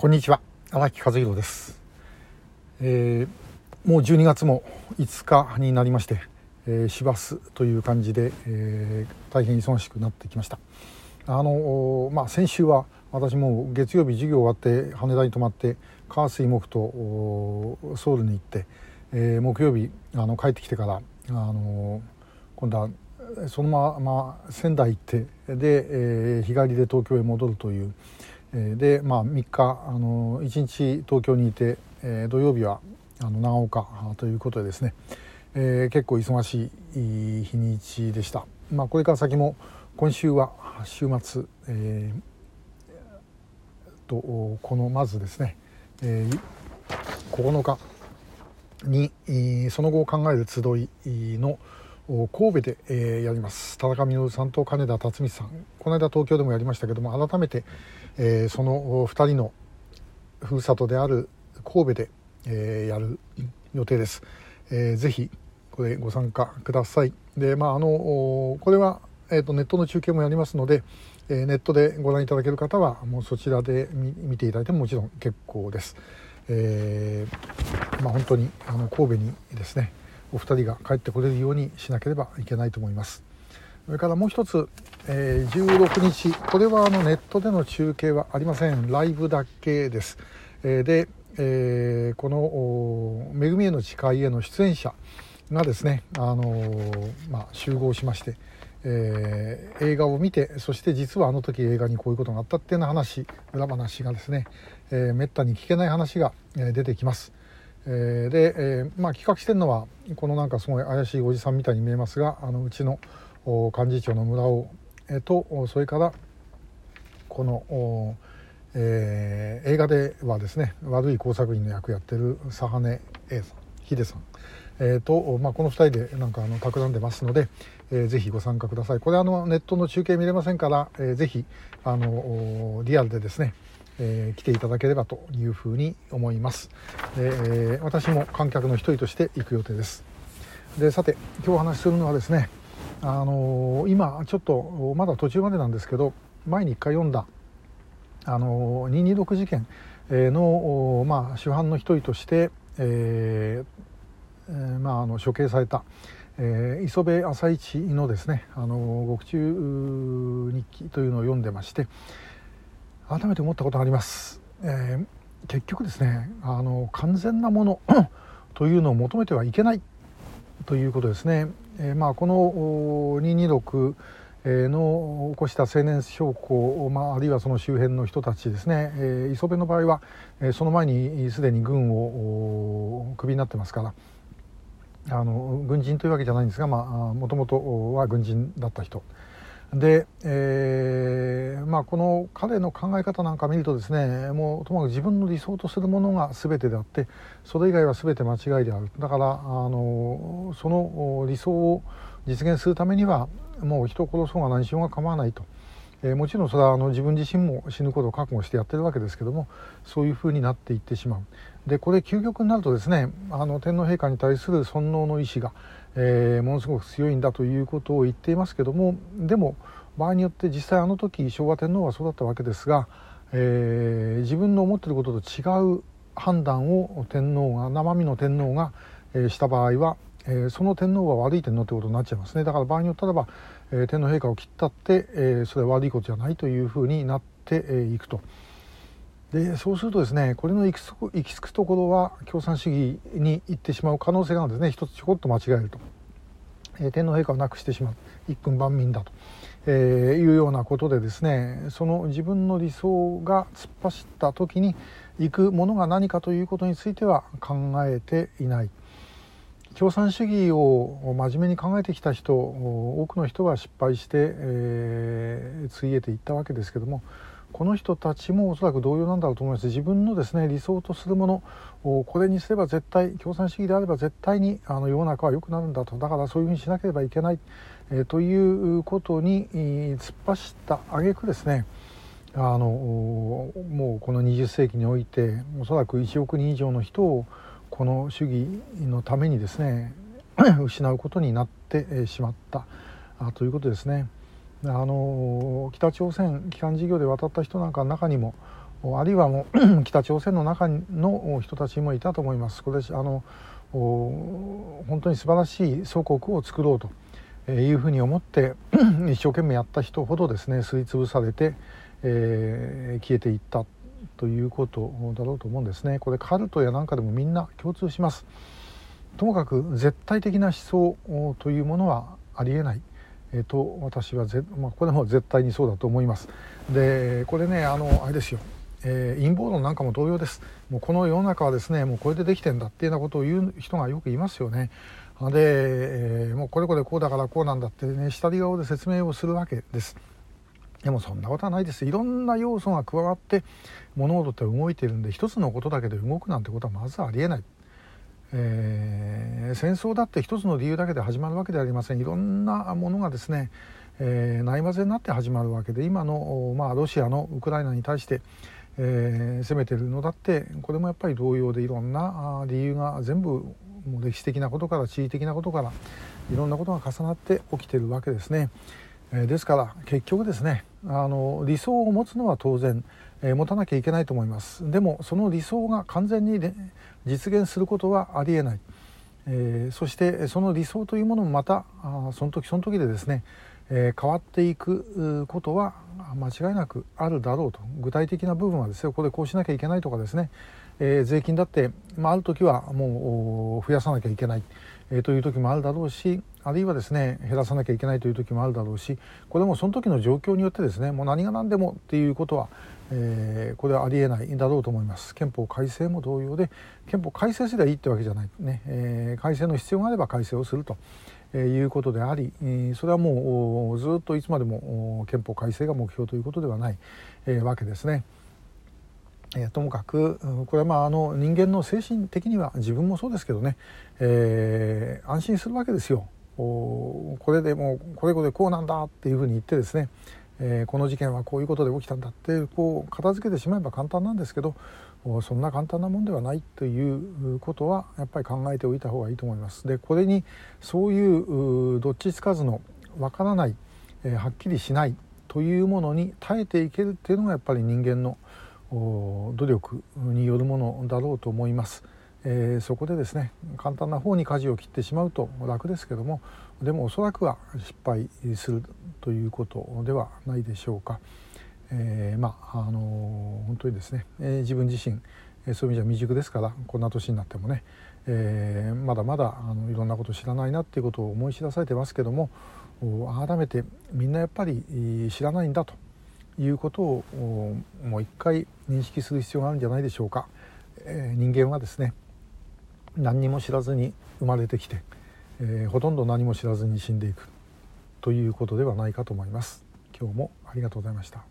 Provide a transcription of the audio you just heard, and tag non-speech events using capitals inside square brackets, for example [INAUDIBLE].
こんにちは。荒木和弘です、えー、もう12月も5日になりまして師走、えー、という感じで、えー、大変忙しくなってきました。あのまあ先週は私も月曜日授業終わって羽田に泊まって火水木とソウルに行って、えー、木曜日あの帰ってきてからあの今度はそのまま仙台行ってで、えー、日帰りで東京へ戻るというで、まあ、3日あの1日東京にいて、えー、土曜日はあの長岡ということでですね、えー、結構忙しい日にちでした、まあ、これから先も今週は週末、えー、とこのまずですね、えー、9日にその後を考える集いの神戸で、えー、やります。田中稔さんと金田辰巳さん。この間東京でもやりましたけども改めて、えー、その2人のふるさとである神戸で、えー、やる予定です、えー、ぜひこれご参加ください。でまああのこれは、えーと、ネットの中継もやりますので、え、ネットでご覧いただける方はもうそちらで見ていただいてももちろん結構です、え、まあ、本当にあの神戸にですねお二人が帰ってこれるようにしなければいけないと思います。それからもう一つ、えー、16日これはあのネットでの中継はありませんライブだけです、えー、で、えー、この「めぐみへの誓い」への出演者がですね、あの、まあ、集合しまして、えー、映画を見てそして実はあの時映画にこういうことがあったっていうような話裏話がですね、えー、めったに聞けない話が、出てきます。えー、で、えー、まあ、企画してるのはこのなんかすごい怪しいおじさんみたいに見えますがあのうちの幹事長の村尾、とそれからこの、えー、映画ではですね悪い工作員の役やってる佐羽 A さん秀さん、えーとまあ、この2人でなんかあの企んでますので、えー、ぜひご参加くださいこれあのネットの中継見れませんから、えー、ぜひあのリアルでですねえー、来ていただければというふうに思います。えー、私も観客の一人として行く予定です。でさて今日お話しするのはですね、あのー、今ちょっとまだ途中までなんですけど前に1回読んだ、あのー、226事件の、まあ、主犯の一人として、えーまあ、あの処刑された、えー、磯部朝市のですね、あの獄中日記というのを読んでまして、改めて思ったことがあります、えー、結局ですねあの完全なものというのを求めてはいけない。ということですね、えー、まあ、この226の起こした青年将校、まあ、あるいはその周辺の人たちですね、えー、磯部の場合は、え、その前にすでに軍をクビになってますからあの軍人というわけじゃないんですがもともとは軍人だった人。で、えーまあ、この彼の考え方なんか見るとですねもうともかく自分の理想とするものが全てであってそれ以外は全て間違いである。だからあのその理想を実現するためにはもう人を殺そうが何しようが構わないと、えー、もちろんそれはあの自分自身も死ぬことを覚悟してやってるわけですけどもそういうふうになっていってしまう。でこれ究極になるとですねあの天皇陛下に対する尊王の意志がえー、ものすごく強いんだということを言っていますけどもでも場合によって実際あの時昭和天皇はそうだったわけですが、えー、自分の思ってることと違う判断を天皇が生身の天皇が、え、した場合は、え、その天皇は悪い天皇ということになっちゃいますねだから場合によってば、えー、天皇陛下を切ったって、え、それは悪いことじゃないというふうになってい、くと。でそうするとですねこれの行き行き着くところは共産主義に行ってしまう可能性があるんですね。一つちょこっと間違えると、えー、天皇陛下をなくしてしまう。一君万民だと、えー、いうようなことでですねその自分の理想が突っ走った時に行くものが何かということについては考えていない。共産主義を真面目に考えてきた人多くの人が失敗して、えー、ついえていったわけですけどもこの人たちもおそらく同様なんだろうと思います。自分のですね理想とするものをこれにすれば絶対共産主義であれば絶対にあの世の中は良くなるんだと。だからそういうふうにしなければいけない、え、ということに突っ走った挙句ですね。あのもうこの20世紀においておそらく1億人以上の人をこの主義のためにですね [CLEARS THROAT] 失うことになってしまった。ということですね。あの北朝鮮帰還事業で渡った人なんかの中にもあるいはもう [CLEARS THROAT] 北朝鮮の中の人たちもいたと思います。これあの本当に素晴らしい祖国を作ろうというふうに思って [CLEARS THROAT] 一生懸命やった人ほどですねすりつぶされて、えー、消えていったということだろうと思うんですね。これカルトやなんかでもみんな共通します。ともかく絶対的な思想というものはありえない。えー、と私はぜ、まあ、これも絶対にそうだと思います。でこれねあのあれですよ。えー、陰謀論なんかも同様です。もうこの世の中はですねもうこれでできてんだっていうようなことを言う人がよくいますよね。で、えー、もうこれこれこうだからこうなんだってね下り顔で説明をするわけです。でもそんなことはないです。いろんな要素が加わって物事って動いているんで一つのことだけで動くなんてことはまずありえない、えー、戦争だって一つの理由だけで始まるわけではありませんいろんなものがですね、えー、ないまぜになって始まるわけで今の、まあ、ロシアのウクライナに対してえー、攻めてるのだってこれもやっぱり同様でいろんな理由が全部もう歴史的なことから地理的なことからいろんなことが重なって起きてるわけですね。え、ですから結局ですねあの理想を持つのは当然、えー、持たなきゃいけないと思います。でもその理想が完全に実現することはありえない、えー、そしてその理想というものもまたあその時その時でですねえー、変わっていくことは間違いなくあるだろうと。具体的な部分はですねここでこうしなきゃいけないとかですね、え、税金だって、まあ、ある時はもう増やさなきゃいけない、え、という時もあるだろうしあるいはですね減らさなきゃいけないという時もあるだろうしこれもその時の状況によってですねもう何が何でもっていうことは、えー、これはありえないだろうと思います憲法改正も同様で憲法改正すればいいってわけじゃないね、えー、改正の必要があれば改正をすると。いうことでありそれはもうずっといつまでも憲法改正が目標ということではないわけですね。ともかくこれはまああの人間の精神的には自分もそうですけどね、えー、安心するわけですよ。これでもうこれこれこうなんだっていうふうに言ってですね、えー、この事件はこういうことで起きたんだってこう片付けてしまえば簡単なんですけどそんな簡単なもんではないということはやっぱり考えておいた方がいいと思います。でこれにそういうどっちつかずのわからない、えー、はっきりしないというものに耐えていけるっていうのがやっぱり人間の努力によるものだろうと思います。えー、そこでですね簡単な方に舵を切ってしまうと楽ですけどもでもおそらくは失敗するということではないでしょうか。えー、まああの本当にですね、えー、自分自身、え、そういう意味じゃ未熟ですからこんな年になってもね、えー、まだまだあのいろんなこと知らないなっていうことを思い知らされてますけども改めてみんなやっぱり知らないんだということをもう一回認識する必要があるんじゃないでしょうか。えー、人間はですね何にも知らずに生まれてきて、えー、ほとんど何も知らずに死んでいくということではないかと思います今日もありがとうございました